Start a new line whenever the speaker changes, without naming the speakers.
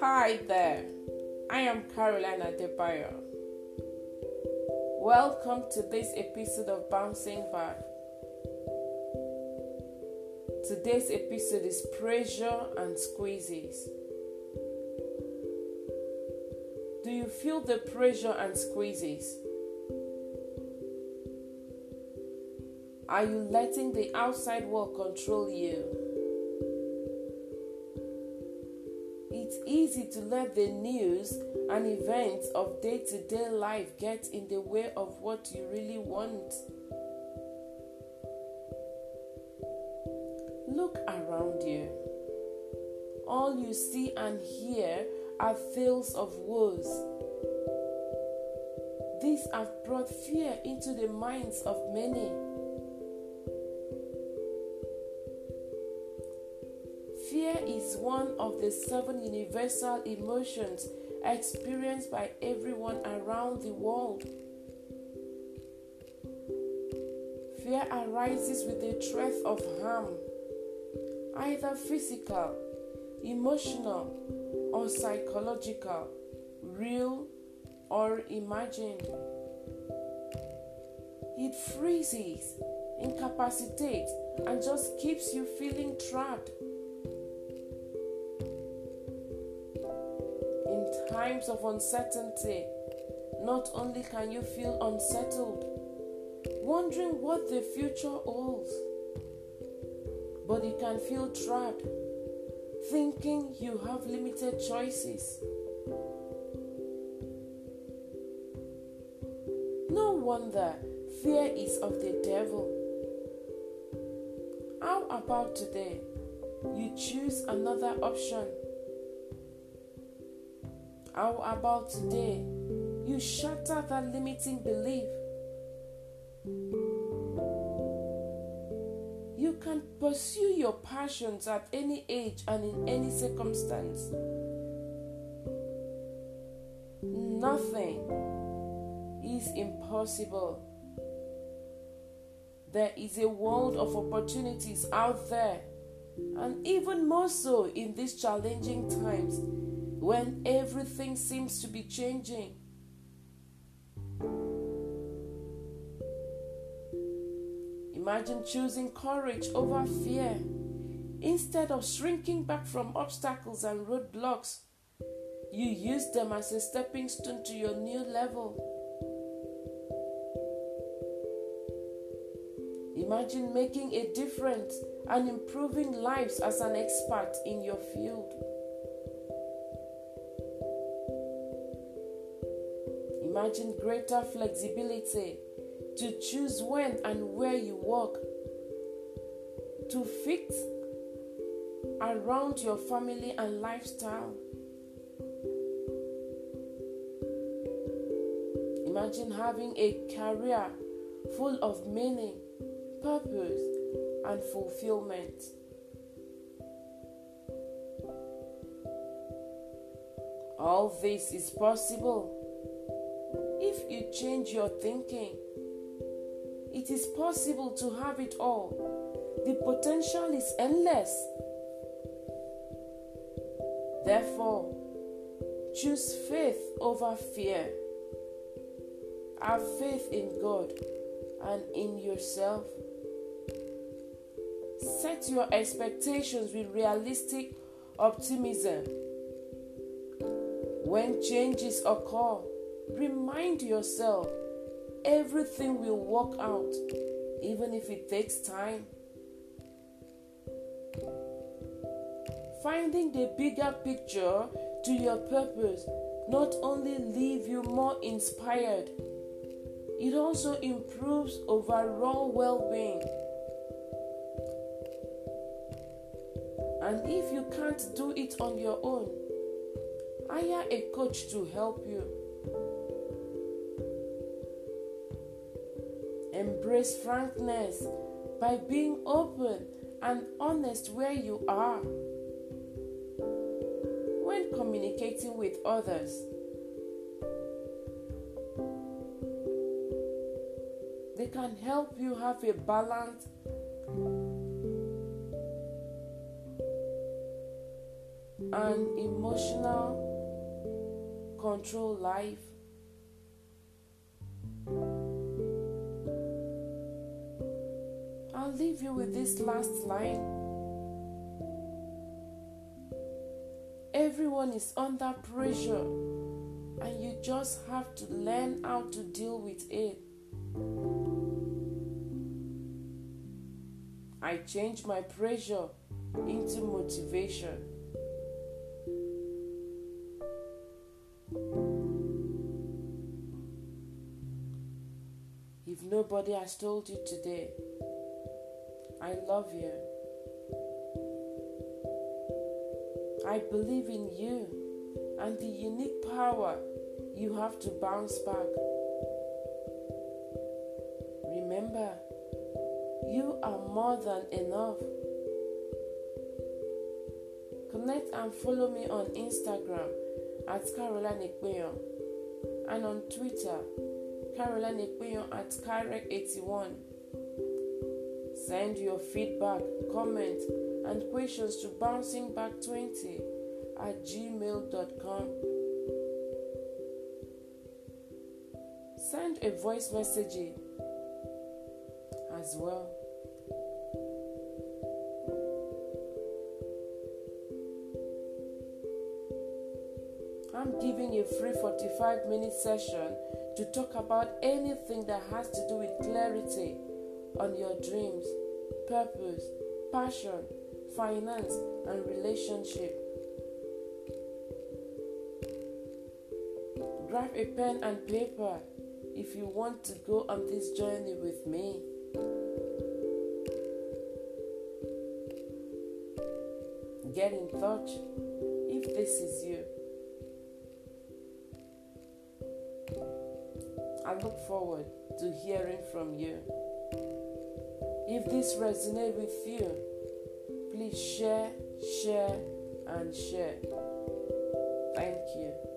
Hi there, I am Carolina Debayo. Welcome to this episode of Bouncing Back. Today's episode is Pressure and Squeezes. Do you feel the pressure and squeezes? Are you letting the outside world control you? It's easy to let the news and events of day to day life get in the way of what you really want. Look around you. All you see and hear are tales of woes. These have brought fear into the minds of many. Is one of the seven universal emotions experienced by everyone around the world. Fear arises with the threat of harm, either physical, emotional, or psychological, real or imagined. It freezes, incapacitates, and just keeps you feeling trapped. Times of uncertainty, not only can you feel unsettled, wondering what the future holds, but you can feel trapped thinking you have limited choices. No wonder fear is of the devil. How about today? You choose another option. How about today? You shatter that limiting belief. You can pursue your passions at any age and in any circumstance. Nothing is impossible. There is a world of opportunities out there, and even more so in these challenging times when everything seems to be changing. Imagine choosing courage over fear. Instead of shrinking back from obstacles and roadblocks, you use them as a stepping stone to your new level. Imagine making a difference and improving lives as an expert in your field. Imagine greater flexibility to choose when and where you work, to fit around your family and lifestyle. Imagine having a career full of meaning, purpose, and fulfillment. All this is possible you change your thinking. It is possible to have it all. The potential is endless. Therefore, choose faith over fear. Have faith in God and in yourself. Set your expectations with realistic optimism. When changes occur, remind yourself everything will work out, even if it takes time. Finding the bigger picture to your purpose not only leave you more inspired, it also improves overall well-being. And if you can't do it on your own, hire a coach to help you. Embrace frankness by being open and honest where you are. When communicating with others, They can help you have a balanced and emotional control life. I'll leave you with this last line. Everyone is under pressure, and you just have to learn how to deal with it. I change my pressure into motivation. If nobody has told you today, I love you. I believe in you and the unique power you have to bounce back. Remember, you are more than enough. Connect and follow me on Instagram at Caroline Ekpeyon and on Twitter, Caroline Ekpeyon at Kyrek81. Send your feedback, comment, and questions to bouncingback20 at gmail.com. Send a voice message as well. I'm giving a free 45 minute session to talk about anything that has to do with clarity on your dreams, purpose, passion, finance, and relationship. Grab a pen and paper if you want to go on this journey with me. Get in touch if this is you. I look forward to hearing from you. If this resonates with you, please share, share, and share. Thank you.